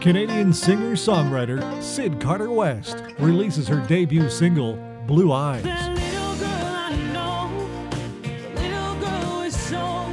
Canadian singer songwriter Sid Carter West releases her debut single, Blue Eyes. That little girl I know, the little girl with soul,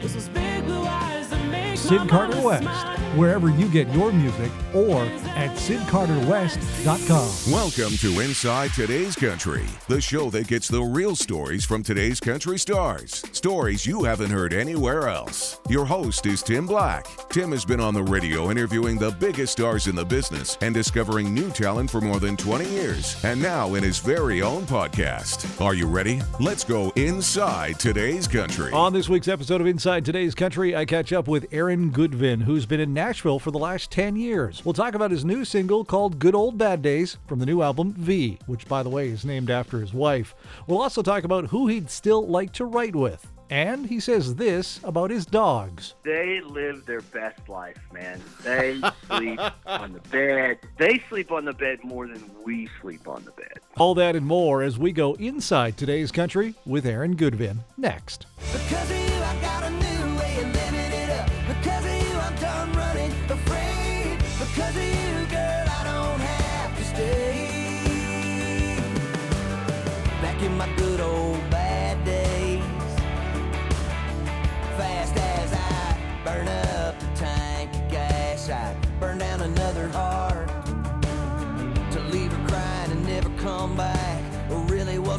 with those big blue eyes that make my Sid Carter West, wherever you get your music, or at sidcarterwest.com. Welcome to Inside Today's Country, the show that gets the real stories from today's country stars. Stories you haven't heard anywhere else. Your host is Tim Black. Tim has been on the radio interviewing the biggest stars in the business and discovering new talent for more than 20 years, and now in his very own podcast. Are you ready? Let's go inside today's country. On this week's episode of Inside Today's Country, I catch up with Aaron Goodvin, who's been in Nashville for the last 10 years. We'll talk about his new single called Good Old Bad Days from the new album V, which, by the way, is named after his wife. We'll also talk about who he'd still like to write with. And he says this about his dogs. they live their best life, man. They sleep on the bed. They sleep on the bed more than we sleep on the bed. All that and more as we go inside today's country with Aaron Goodvin next.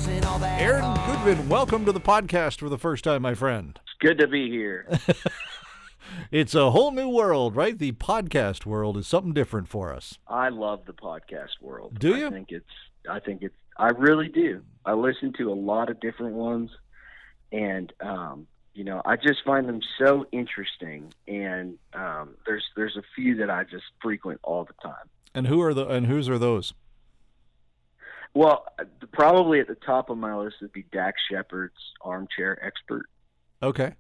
Aaron Goodvin, welcome to the podcast for the first time, my friend. It's good to be here. It's a whole new world, right? The podcast world is something different for us. I love the podcast world. Do you? I think it's. I think it's. I really do. I listen to a lot of different ones, and um, you know, I just find them so interesting. And um, there's there's a few that I just frequent all the time. And who are the and whose are those? Well, probably at the top of my list would be Dax Shepard's Armchair Expert. Okay.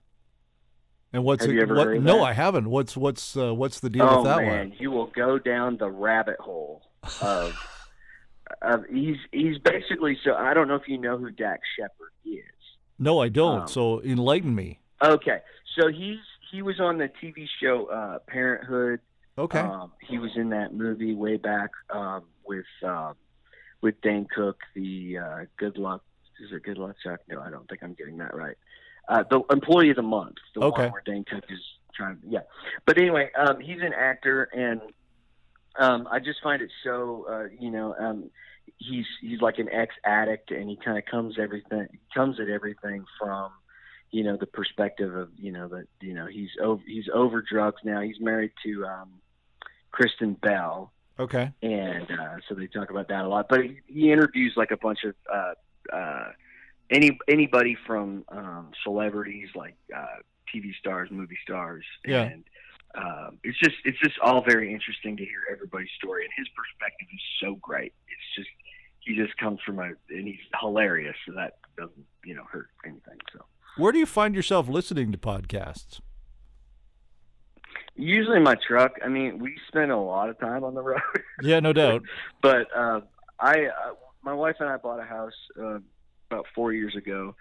And what's Have it, you ever what, heard No, that? I haven't. What's what's uh, what's the deal oh with that man, one? you will go down the rabbit hole of. of he's he's basically so I don't know if you know who Dax Shepard is. No, I don't. um, so enlighten me. Okay, so he's he was on the TV show uh, Parenthood. Okay. Um, he was in that movie way back um, with um, with Dane Cook, the uh, Good Luck. Is it Good Luck Chuck? No, I don't think I'm getting that right. Uh, the Employee of the Month, the Okay. one where Dane Cook is trying. Yeah, but anyway, um, he's an actor, and um, I just find it so. Uh, you know, um, he's he's like an ex addict, and he kind of comes everything comes at everything from you know the perspective of you know that you know he's over he's over drugs now. He's married to um, Kristen Bell, okay. and uh, so they talk about that a lot. But he, he interviews like a bunch of uh, uh, any anybody from um, celebrities like uh, TV stars, movie stars, Yeah. and um, it's just it's just all very interesting to hear everybody's story. And his perspective is so great. It's just he just comes from a and he's hilarious, so that doesn't you know hurt anything. So. Where do you find yourself listening to podcasts? Usually my truck. I mean, we spend a lot of time on the road, Yeah, no doubt. but uh, I, uh, my wife and I bought a house uh, about four years ago,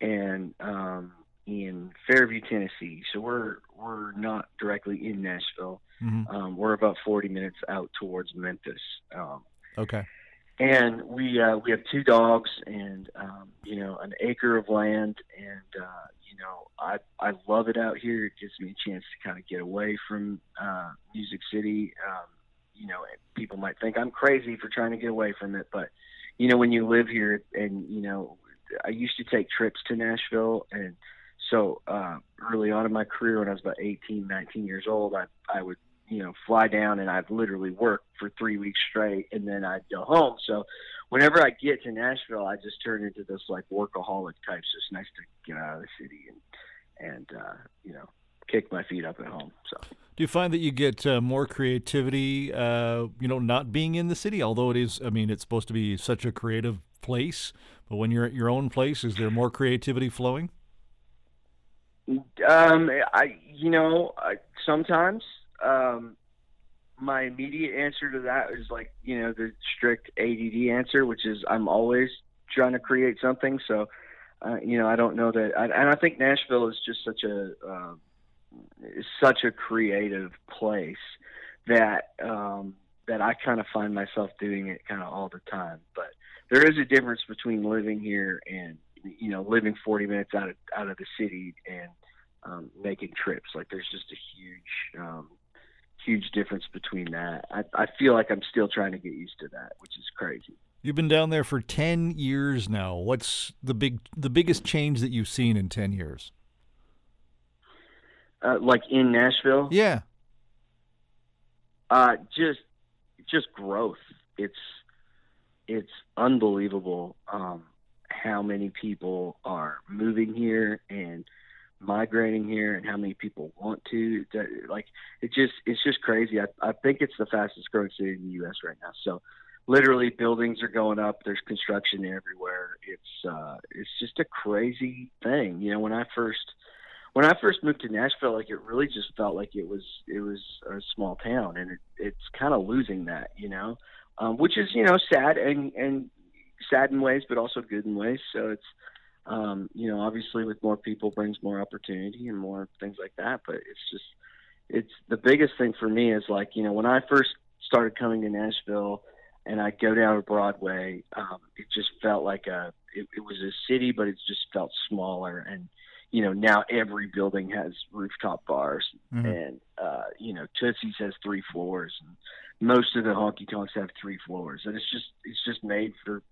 and um, in Fairview, Tennessee. So we're we're not directly in Nashville. hmm Um, we're about 40 minutes out towards Memphis. Um, Okay. And we uh, we have two dogs and um, you know an acre of land and uh, you know I I love it out here. It gives me a chance to kind of get away from uh, Music City. Um, you know, people might think I'm crazy for trying to get away from it, but you know when you live here and you know I used to take trips to Nashville and so uh, early on in my career when I was about 18, 19 years old, I I would you know, fly down and I'd literally work for three weeks straight and then I'd go home. So whenever I get to Nashville, I just turn into this like workaholic type. So it's nice to get out of the city and, and, uh, you know, kick my feet up at home. So Do you find that you get uh, more creativity, uh, you know, not being in the city? Although it is, I mean, it's supposed to be such a creative place. But when you're at your own place, is there more creativity flowing? Um, I, you know, I, sometimes, um, my immediate answer to that is like, you know, the strict ADD answer, which is I'm always trying to create something. So, uh, you know, I don't know that, I, and I think Nashville is just such a, uh, such a creative place that um, that I kind of find myself doing it kind of all the time. But there is a difference between living here and you know living 40 minutes out of out of the city and um, making trips. Like there's just a huge um, huge difference between that. I, I feel like I'm still trying to get used to that, which is crazy. You've been down there for 10 years now. What's the big the biggest change that you've seen in 10 years? Uh, like in Nashville, Yeah. uh, just just growth. It's it's unbelievable um, how many people are moving here and migrating here, and how many people want to. That- Like it just it's just crazy. I, I think it's the fastest growing city in the U.S. right now. So literally buildings are going up. There's construction everywhere. It's uh, it's just a crazy thing. You know, when I first when I first moved to Nashville, like it really just felt like it was it was a small town, and it, it's kind of losing that, you know, um, which is you know sad and and sad in ways, but also good in ways. So it's um, you know obviously with more people brings more opportunity and more things like that. But it's just it's the biggest thing for me is like you know when I first started coming to Nashville and I go down to Broadway, um, it just felt like a it, it was a city, but it just felt smaller and you know now every building has rooftop bars Mhm. and uh you know Tootsie's has three floors and most of the honky tonks have three floors and it's just it's just made for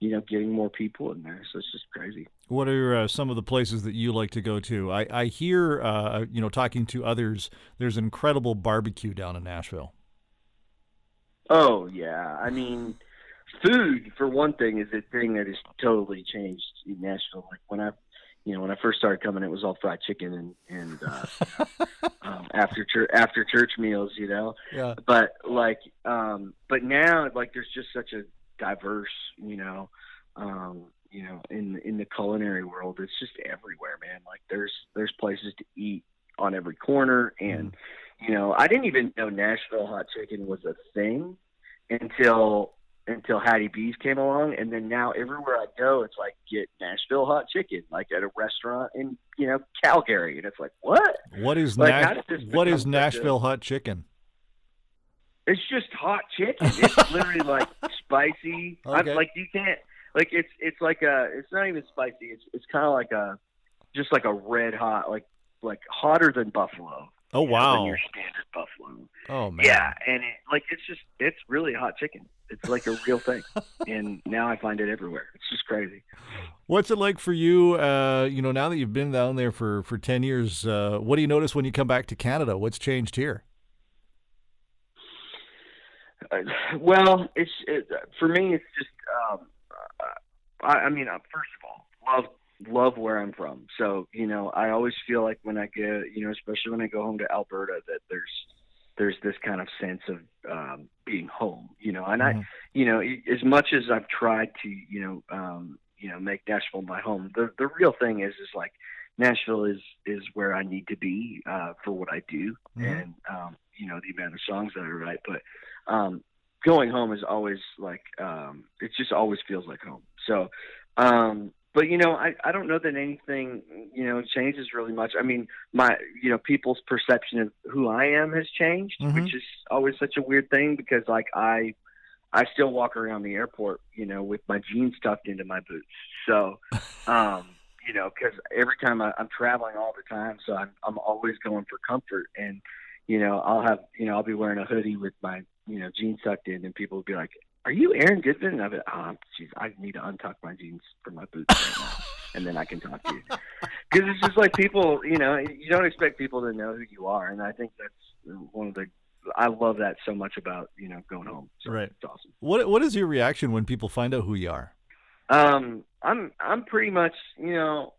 you know getting more people in there so it's just crazy What are uh, some of the places that you like to go to? I, I hear, uh, you know, talking to others, there's incredible barbecue down in Nashville. oh yeah i mean food for one thing is a thing that has totally changed in Nashville like when I you know when I first started coming it was all fried chicken and and uh um, after church after church meals you know? Yeah. but like um but now like there's just such a diverse you know um you know in in the culinary world it's just everywhere man. Like there's there's places to eat on every corner and you know i didn't even know nashville hot chicken was a thing until until Hattie B's came along, and then now everywhere I go, it's like get Nashville hot chicken, like at a restaurant in you know Calgary, and it's like what? What is Like, Nash- how did this what is a- Nashville hot chicken? It's just hot chicken. It's literally like spicy. Okay. like you can't like it's it's like a it's not even spicy. It's it's kind of like a just like a red hot like like hotter than buffalo. Oh know, wow. Than your standard buffalo. Oh man. Yeah, and it, like it's just it's really hot chicken. It's like a real thing, and now I find it everywhere. It's just crazy. What's it like for you? Uh, you know, now that you've been down there for for ten years, uh, what do you notice when you come back to Canada? What's changed here? Uh, well, it's it, for me. It's just um, I, I mean, uh, first of all, love love where I'm from. So you know, I always feel like when I go, you know, especially when I go home to Alberta, that there's there's this kind of sense of um, being home. You know, and I, Mhm. you know, as much as I've tried to, you know, um, you know, make Nashville my home, the the real thing is is like Nashville is is where I need to be uh, for what I do, Mhm. and um, you know the amount of songs that I write. But um, going home is always like um, it just always feels like home. So, um, but you know, I I don't know that anything you know changes really much. I mean, my you know people's perception of who I am has changed, Mhm. which is always such a weird thing because like I. I still walk around the airport, you know, with my jeans tucked into my boots. So, um, you know, because every time I, I'm traveling all the time, so I'm I'm always going for comfort, and you know, I'll have you know I'll be wearing a hoodie with my you know jeans tucked in, and people will be like, "Are you Aaron Goodvin?" And be, "Oh, geez, I need to untuck my jeans from my boots right now, and then I can talk to you." Because it's just like people, you know, you don't expect people to know who you are, and I think that's one of the I love that so much about you know going home. So Right. it's awesome. What what is your reaction when people find out who you are? Um, I'm I'm pretty much you know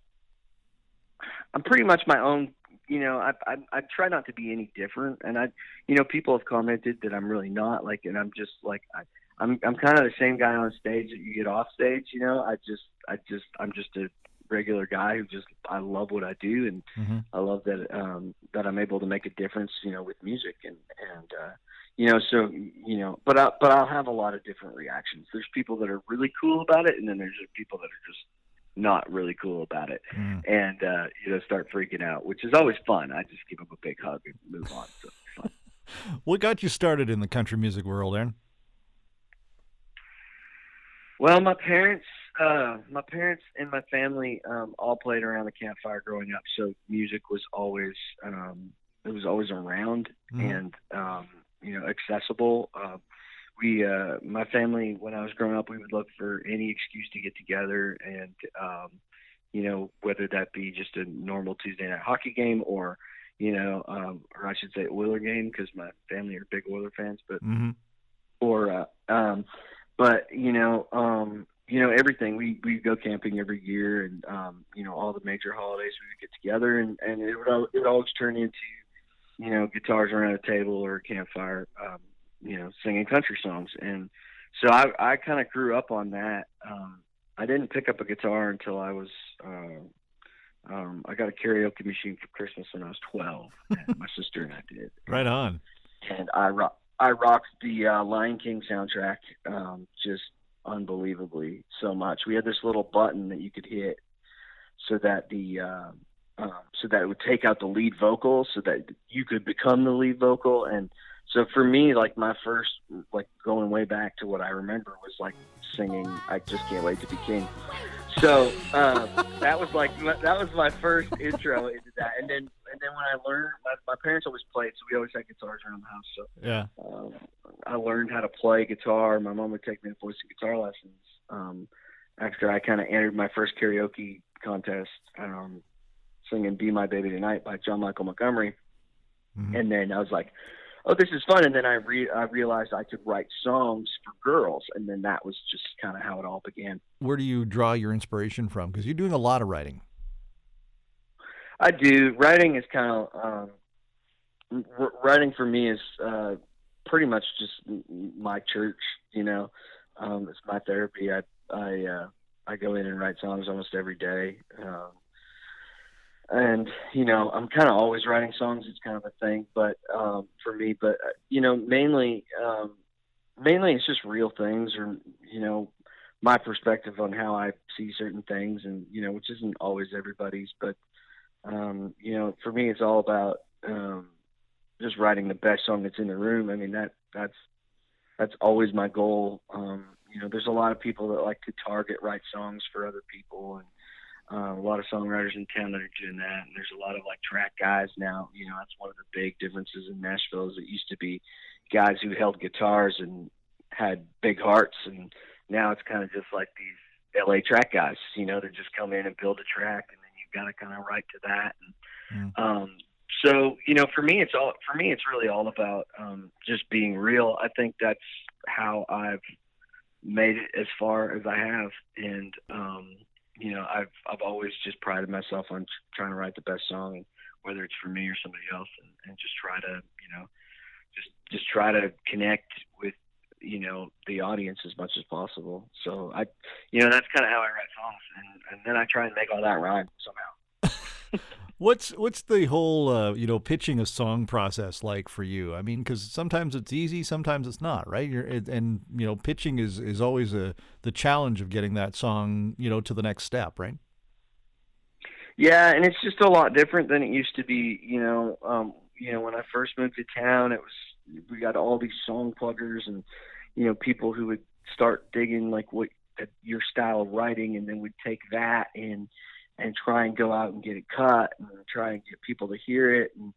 I'm pretty much my own. You know, I, I I try not to be any different, and I you know people have commented that I'm really not like, and I'm just like I. I'm I'm kind of the same guy on stage that you get off stage, you know. I just I just I'm just a regular guy who just I love what I do and Mm-hmm. I love that um that I'm able to make a difference, you know, with music and and uh you know, so you know, but I but I'll have a lot of different reactions. There's people that are really cool about it and then there's people that are just not really cool about it Mm. and uh you know start freaking out, which is always fun. I just give them a big hug and move on. So it's fun. What got you started in the country music world, Aaron? Well, my parents, uh, my parents and my family um, all played around the campfire growing up, so music was always um, it was always around Mhm. and um, you know accessible. Uh, we, uh, my family, when I was growing up, we would look for any excuse to get together, and um, you know whether that be just a normal Tuesday night hockey game or you know, um, or I should say Oiler game because my family are big Oiler fans, but Mm-hmm. or uh, um but you know um you know everything. We we go camping every year and um you know all the major holidays we would get together and and it would it would always turn into you know guitars around a table or a campfire um you know singing country songs. And so i i kind of grew up on that. Um i didn't pick up a guitar until i was uh um i got a karaoke machine for christmas when i was 12 and my sister and i did. Right on. and I rock I rocked the uh, Lion King soundtrack um, just unbelievably so much. We had this little button that you could hit so that the uh, um, so that it would take out the lead vocal, so that you could become the lead vocal. And so for me, like my first, like going way back to what I remember was like singing "I Just Can't Wait to Be King." So uh, that was like that was my first intro into that. And then and then when I learned, my, my parents always played, so we always had guitars around the house. So Yeah. um, I learned how to play guitar. My mom would take me to voice and guitar lessons um, after I kind of entered my first karaoke contest, um, singing "Be My Baby Tonight" by John Michael Montgomery. Mhm. And then I was like, "Oh, this is fun." And then I re- I realized I could write songs for girls, and then that was just kind of how it all began. Where do you draw your inspiration from? Because you're doing a lot of writing. I do. Writing is kind of um, writing for me is uh, pretty much just my church. You know, um, it's my therapy. I I uh, I go in and write songs almost every day, um, and you know I'm kind of always writing songs. It's kind of a thing, but um, for me, but uh, you know mainly um, mainly it's just real things, or you know my perspective on how I see certain things, and you know which isn't always everybody's, but um, you know, for me, it's all about um, just writing the best song that's in the room. I mean, that that's that's always my goal. Um, you know, there's a lot of people that like to target write songs for other people, and uh, a lot of songwriters in town that are doing that. And there's a lot of like track guys now. You know, that's one of the big differences in Nashville. Is it used to be guys who held guitars and had big hearts, and now it's kind of just like these LA track guys. You know, that just come in and build a track, and got to kind of write to that. And um, so, you know, for me, it's all for me. It's really all about um, just being real. I think that's how I've made it as far as I have, and um, you know, I've I've always just prided myself on trying to write the best song, whether it's for me or somebody else, and, and just try to, you know, just just try to connect with you know the audience as much as possible. So I, you know, that's kind of how I write songs, and and then I try and make all that rhyme. What's what's the whole uh, you know pitching a song process like for you? I mean, because sometimes it's easy, sometimes it's not, right? You're, and you know, pitching is is always a the challenge of getting that song you know to the next step, right? Yeah, and it's just a lot different than it used to be. You know, um, you know, when I first moved to town, it was we got all these song pluggers and you know people who would start digging like what your style of writing, and then would take that and and try and go out and get it cut and try and get people to hear it. And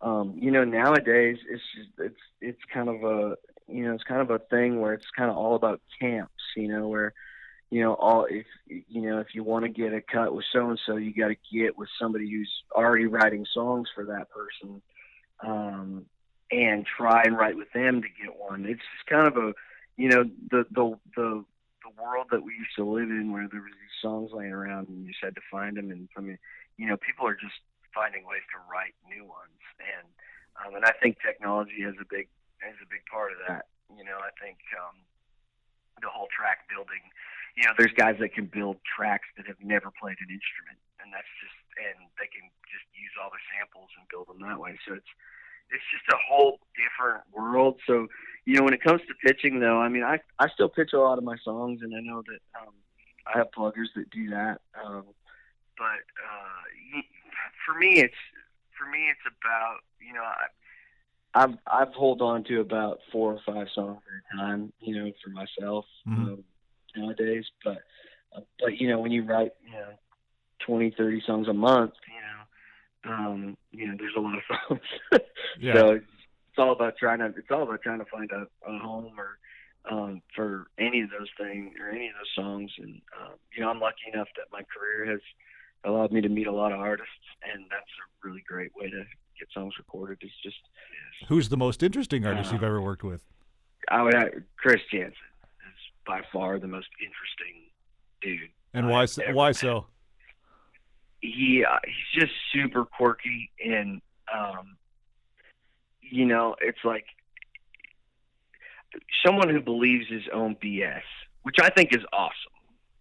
um, you know, nowadays it's just it's it's kind of a you know it's kind of a thing where it's kind of all about camps. You know, where you know all if you know if you want to get a cut with so and so you got to get with somebody who's already writing songs for that person um and try and write with them to get one it's just kind of a you know the the the the world that we used to live in where there was these songs laying around and you just had to find them. And i mean you know people are just finding ways to write new ones. And um and i think technology has a big has a big part of that. You know i think um the whole track building you know, there's guys that can build tracks that have never played an instrument, and that's just, and they can just use all the samples and build them that way. So it's, it's just a whole different world. So, you know, when it comes to pitching, though, I mean, I I still pitch a lot of my songs, and I know that um, I have pluggers that do that. Um, but uh, for me, it's for me, it's about you know, I I've I've hold on to about four or five songs at a time, you know, for myself Mhm. um, nowadays. But uh, but you know, when you write, you know, twenty, thirty songs a month, you know, um, you know, there's a lot of songs. Yeah. So it's, it's all about trying to it's all about trying to find a, a home or um, for any of those things or any of those songs. And um, you know, I'm lucky enough that my career has allowed me to meet a lot of artists, and that's a really great way to get songs recorded. It's just Who's the most interesting artist Uh, you've ever worked with? I would have, Chris Janson is by far the most interesting dude. And why? So, why so? He uh, he's just super quirky and um, you know, it's like someone who believes his own BS, which I think is awesome.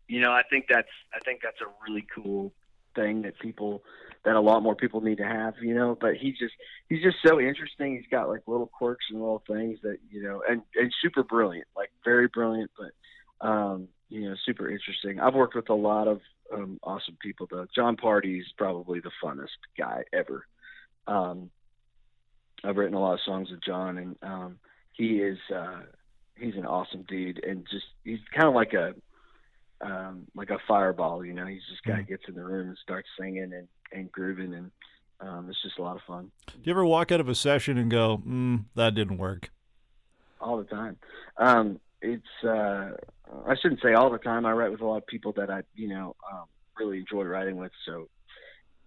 You know, I think that's I think that's a really cool thing that people that a lot more people need to have, you know, but he just he's just so interesting. He's got like little quirks and little things that, you know, and and super brilliant, like very brilliant, but um, you know, super interesting. I've worked with a lot of um awesome people though. Jon Pardi's probably the funnest guy ever. Um I've written a lot of songs with John and um he is uh he's an awesome dude and just he's kind of like a um like a fireball you know he's just guy Mhm. gets in the room and starts singing and and grooving and um it's just a lot of fun Do you ever walk out of a session and go, mm, "That didn't work"? all the time um it's uh i shouldn't say all the time. I write with a lot of people that i you know um really enjoy writing with. So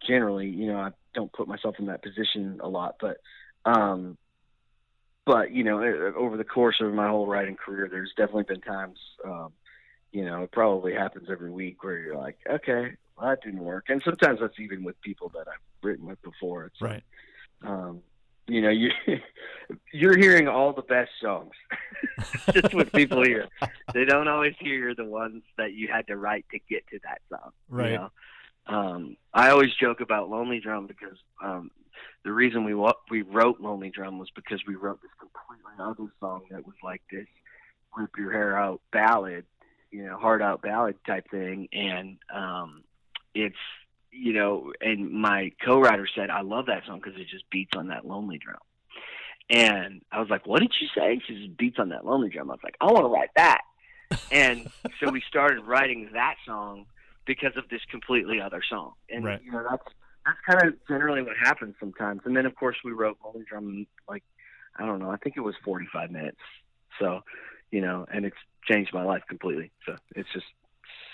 generally you know i don't put myself in that position a lot but um but you know over the course of my whole writing career there's definitely been times um you know it probably happens every week where you're like okay well, that didn't work. And sometimes that's even with people that i've written with before. It's Right. um, you know, you you're hearing all the best songs. Just what people hear. They don't always hear the ones that you had to write to get to that song. you Right. know? Um, I always joke about Lonely Drum because um, the reason we we wrote Lonely Drum was because we wrote this completely other song that was like this rip your hair out ballad, you know, hard out ballad type thing, and um, it's you know, and my co-writer said, "I love that song because it just beats on that lonely drum." And I was like, "What did you say?" She just beats on that lonely drum. I was like, "I want to write that." and so we started writing that song because of this completely other song. And Right. you know, that's that's kind of generally what happens sometimes. And then of course we wrote lonely drum like I don't know, I think it was 45 minutes. So, you know, and it's changed my life completely. So it's just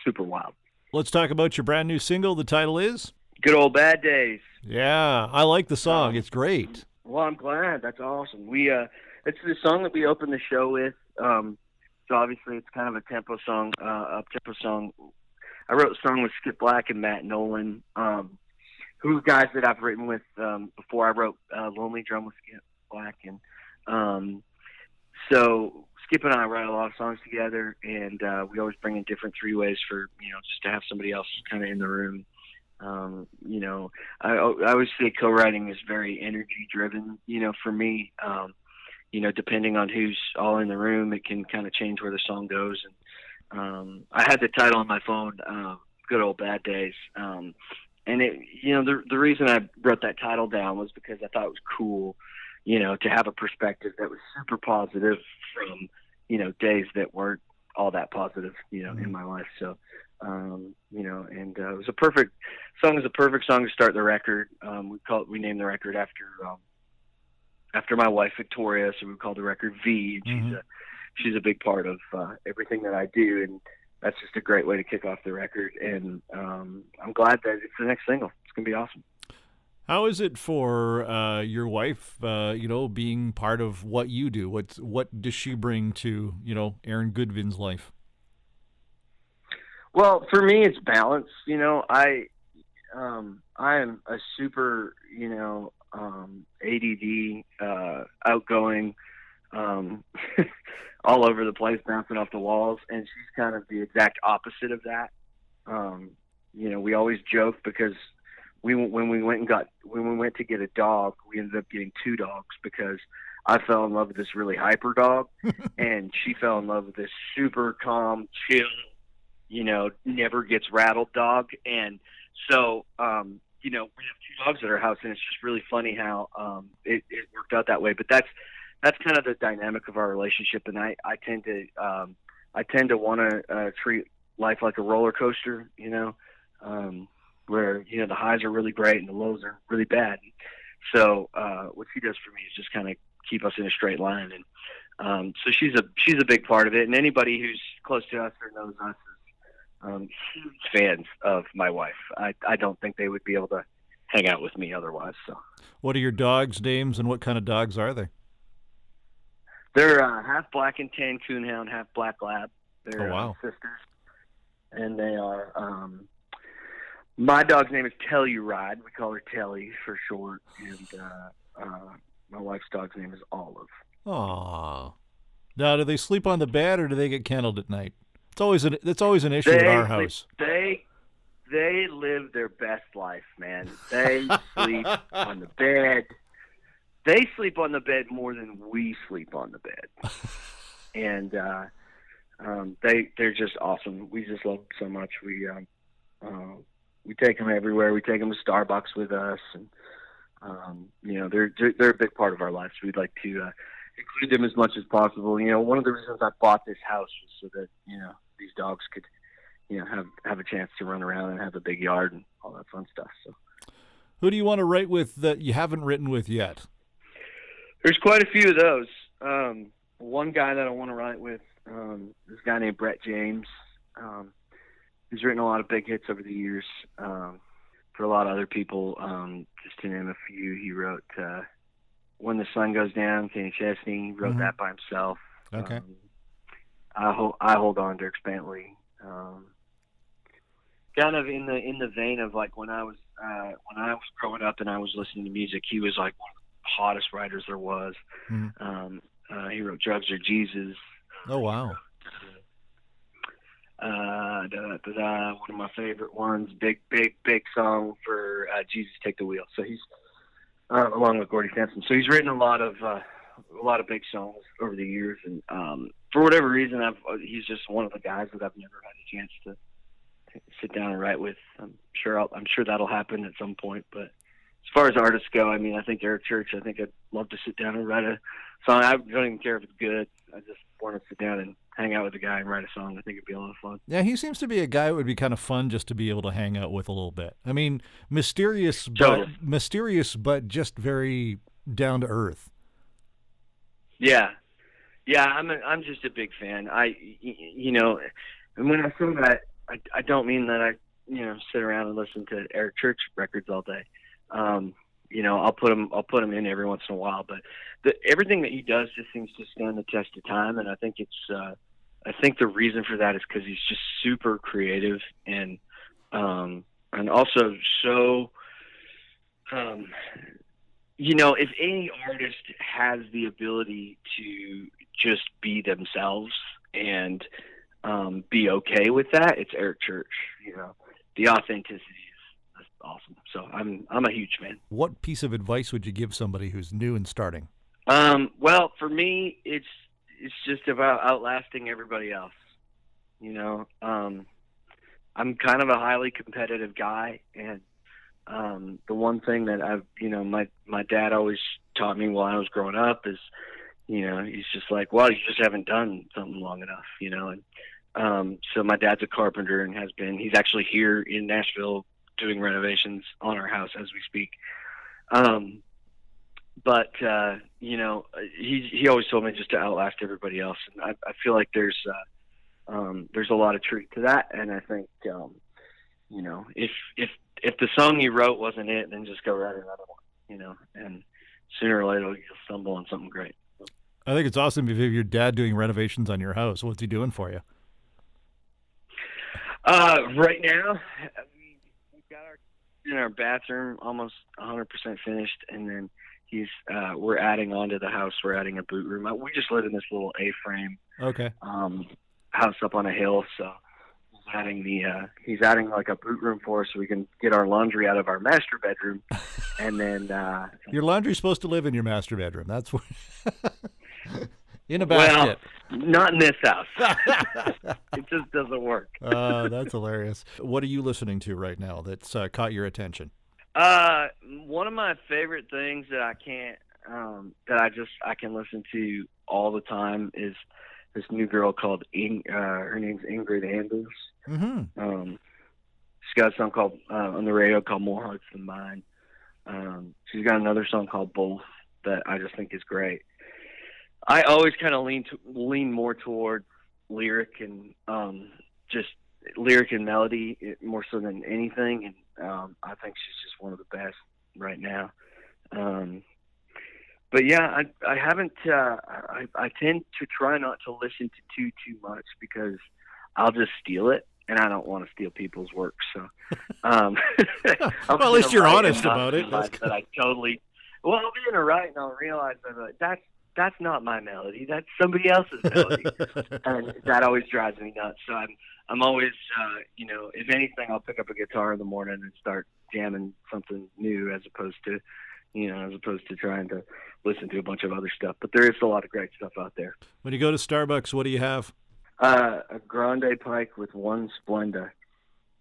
super wild. Let's talk about your brand new single. The title is. Good old bad days. Yeah, I like the song. It's great. Well, I'm glad. That's awesome. We uh, it's the song that we opened the show with. Um, so obviously it's kind of a tempo song, uh, up tempo song. I wrote a song with Skip Black and Matt Nolan, um, who guys that I've written with um, before. I wrote uh, Lonely Drum with Skip Black, and um, so Skip and I write a lot of songs together, and uh, we always bring in different three ways for you know just to have somebody else kind of in the room. Um, you know, I, I always say co-writing is very energy driven. You know, for me, um, you know, depending on who's all in the room, it can kind of change where the song goes. And um, I had the title on my phone, uh, "Good Old Bad Days," um, and it, you know, the the reason I wrote that title down was because I thought it was cool, you know, to have a perspective that was super positive from, you know, days that weren't all that positive, you know, in my life. So, um, you know, and uh, it was a perfect song. Is a perfect song to start the record. Um, we call it, we named the record after um, after my wife Victoria, so we called the record V. And she's Mhm. a she's a big part of uh, everything that I do, and that's just a great way to kick off the record. And um, I'm glad that it's the next single. It's gonna be awesome. How is it for uh, your wife? Uh, you know, being part of what you do. What what does she bring to you know Aaron Goodvin's life? Well, for me, it's balance. You know, I um, I am a super you know um, ADD, uh, outgoing, um, all over the place, bouncing off the walls, and she's kind of the exact opposite of that. Um, you know, we always joke because we when we went and got when we went to get a dog, we ended up getting two dogs because I fell in love with this really hyper dog, and she fell in love with this super calm, chill, you know, never gets rattled dog. And so, um, you know, we have two dogs at our house, and it's just really funny how um, it, it worked out that way. But that's that's kind of the dynamic of our relationship, and I I tend to um, I tend to want to uh, treat life like a roller coaster, you know, um, where you know the highs are really great and the lows are really bad. So uh, what she does for me is just kind of keep us in a straight line, and um, so she's a she's a big part of it. And anybody who's close to us or knows us is um, huge fans of my wife. I I don't think they would be able to hang out with me otherwise. So What are your dogs' names and what kind of dogs are they? they're uh, half black and tan coonhound, half black lab. They're Oh, wow. uh, sisters, and they are. Um, my dog's name is Telluride. We call her Telly for short, and uh, uh, my wife's dog's name is Olive. Aw. Now, do they sleep on the bed or do they get kenneled at night? It's always an it's always an issue They at our house. They they live their best life, man. They sleep on the bed. They sleep on the bed more than we sleep on the bed, and uh, um, they they're just awesome. We just love them so much. We um, uh, we take them everywhere. We take them to Starbucks with us, and um, you know they're they're, they're a big part of our lives. We'd like to uh, include them as much as possible. You know, one of the reasons I bought this house was so that you know these dogs could you know have have a chance to run around and have a big yard and all that fun stuff. So Who do you want to write with that you haven't written with yet? there's quite a few of those. Um, one guy that I want to write with, um, this guy named Brett James. Um, he's written a lot of big hits over the years um, for a lot of other people. Um, just to name a few, he wrote uh, "When the Sun Goes Down." Kenny Chesney he wrote Mhm. that by himself. Okay. Um, I hold I hold on Dierks Bentley. Um, kind of in the in the vein of like when I was uh, when I was growing up and I was listening to music, he was like one of the hottest writers there was. Mhm. Um, uh, he wrote "Drugs or Jesus." Oh wow. Uh, da, da, one of my favorite ones, big, big, big song for uh, "Jesus Take the Wheel." So he's uh, along with Gordie Sampson. So he's written a lot of uh, a lot of big songs over the years, and um, for whatever reason, I've uh, he's just one of the guys that I've never had a chance to, to sit down and write with. I'm sure I'll, I'm sure that'll happen at some point, but. As far as artists go, I mean, I think Eric Church. I think I'd love to sit down and write a song. I don't even care if it's good. I just want to sit down and hang out with a guy and write a song. I think it'd be a lot of fun. Yeah, he seems to be a guy who would be kind of fun just to be able to hang out with a little bit. I mean, mysterious but Totally. mysterious but just very down to earth. Yeah, yeah. I'm a, I'm just a big fan. I you know, and when I say that, I, I don't mean that I you know sit around and listen to Eric Church records all day. Um, you know, I'll put him I'll put him in every once in a while, but the, everything that he does just seems to stand the test of time, and I think it's uh, I think the reason for that is because he's just super creative and um, and also so um, you know, if any artist has the ability to just be themselves and um, be okay with that, it's Eric Church. You know, the authenticity awesome. So I'm I'm a huge fan. What piece of advice would you give somebody who's new and starting? Um, well, for me, it's it's just about outlasting everybody else. You know, um, I'm kind of a highly competitive guy, and um, the one thing that I've, you know, my my dad always taught me while I was growing up is, you know, he's just like, well, you just haven't done something long enough, you know, and um, so my dad's a carpenter and has been. He's actually here in Nashville doing renovations on our house as we speak. Um, but uh, you know, he he always told me just to outlast everybody else, and I, I feel like there's uh, um, there's a lot of truth to that, and I think um, you know, if if if the song you wrote wasn't it, then just go write another one, you know, and sooner or later you'll stumble on something great. I think it's awesome if you have your dad doing renovations on your house. What's he doing for you? Uh, right now, got our in our bathroom almost 100% finished, and then he's uh, we're adding on to the house. We're adding a boot room. We just live in this little A-frame Okay. um, house up on a hill, so he's adding the uh, he's adding like a boot room for us, so we can get our laundry out of our master bedroom, and then uh, Your laundry's supposed to live in your master bedroom. That's what. in a basket. well, not in this house. it just doesn't work. uh, that's hilarious. What are you listening to right now that's uh, caught your attention? Uh, one of my favorite things that I can't, um, that I just I can listen to all the time is this new girl called In, uh, her name's Ingrid Andress. Mm-hmm. Um, she's got a song called uh, on the radio called More Hearts Than Mine. Um, she's got another song called Both that I just think is great. I always kind of lean to, lean more toward lyric and um, just lyric and melody eh, more so than anything, and um, I think she's just one of the best right now. Um, but yeah, I I haven't. Uh, I I tend to try not to listen to too too much because I'll just steal it, and I don't want to steal people's work. So, um, Well, at least you're honest about it. That's that I totally. Well, I'll be in a write and I'll realize that like, that's that's not my melody. That's somebody else's melody, and that always drives me nuts. So I'm I'm always, uh, you know, if anything, I'll pick up a guitar in the morning and start jamming something new as opposed to, you know, as opposed to trying to listen to a bunch of other stuff. But there is a lot of great stuff out there. when you go to Starbucks, what do you have? Uh, a Grande Pike with one Splenda.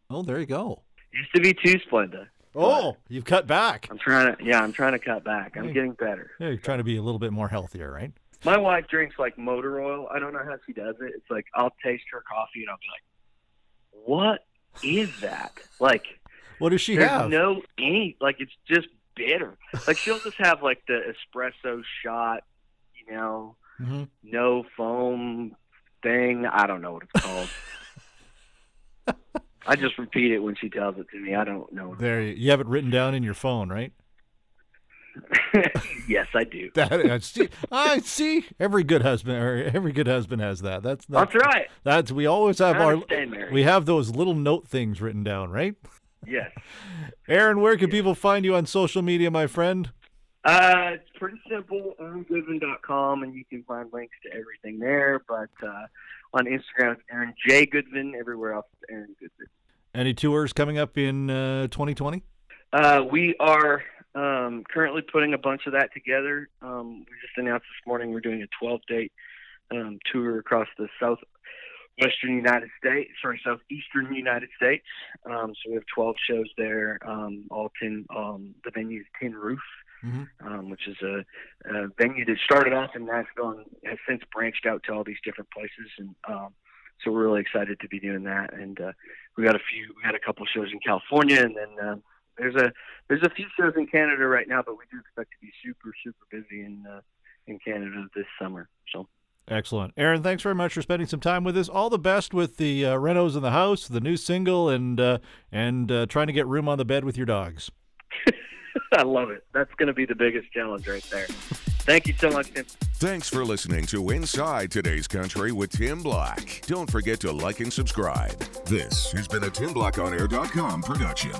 Oh, there you go. Used to be two Splenda. Oh, you've cut back. I'm trying to, yeah, I'm trying to cut back. I'm Hey. getting better. Yeah, you're trying to be a little bit more healthier, right? My wife drinks like motor oil. I don't know how she does it. It's like I'll taste her coffee and I'll be like, "What is that?" Like What does she have? no any like it's just bitter. Like she'll just have like the espresso shot, you know, Mhm. no foam thing. I don't know what it's called. I just repeat it when she tells it to me. I don't know. There, you, you have it written down in your phone, right? yes, I do. That I see. I see. Every good husband, or every good husband has that. That's that's, That's right. That's we always have I our. We have those little note things written down, right? Yes. Aaron, where can people find you on social media, my friend? Uh, it's pretty simple. AaronGoodvin.com, and you can find links to everything there. But uh, on Instagram, it's Aaron J. Goodvin. Everywhere else, it's Aaron Goodvin. Any tours coming up in uh, 2020? Uh, we are um, currently putting a bunch of that together. Um, we just announced this morning we're doing a 12 date um, tour across the southwestern United States, sorry, southeastern United States. Um, so we have 12 shows there. Um, all 10, um, the venue is Tin Mhm. Um, which is a, a venue that started off in Nashville and has since branched out to all these different places, and um, so we're really excited to be doing that. And uh, we got a few, we had a couple shows in California, and then uh, there's a there's a few shows in Canada right now, but we do expect to be super super busy in uh, in Canada this summer. So Excellent, Aaron. Thanks very much for spending some time with us. All the best with the uh, renos in the house, the new single, and uh, and uh, trying to get room on the bed with your dogs. I love it. That's going to be the biggest challenge right there. Thank you so much, Tim. Thanks for listening to Inside Today's Country with Tim Black. Don't forget to like and subscribe. This has been a TimBlackonair.com production.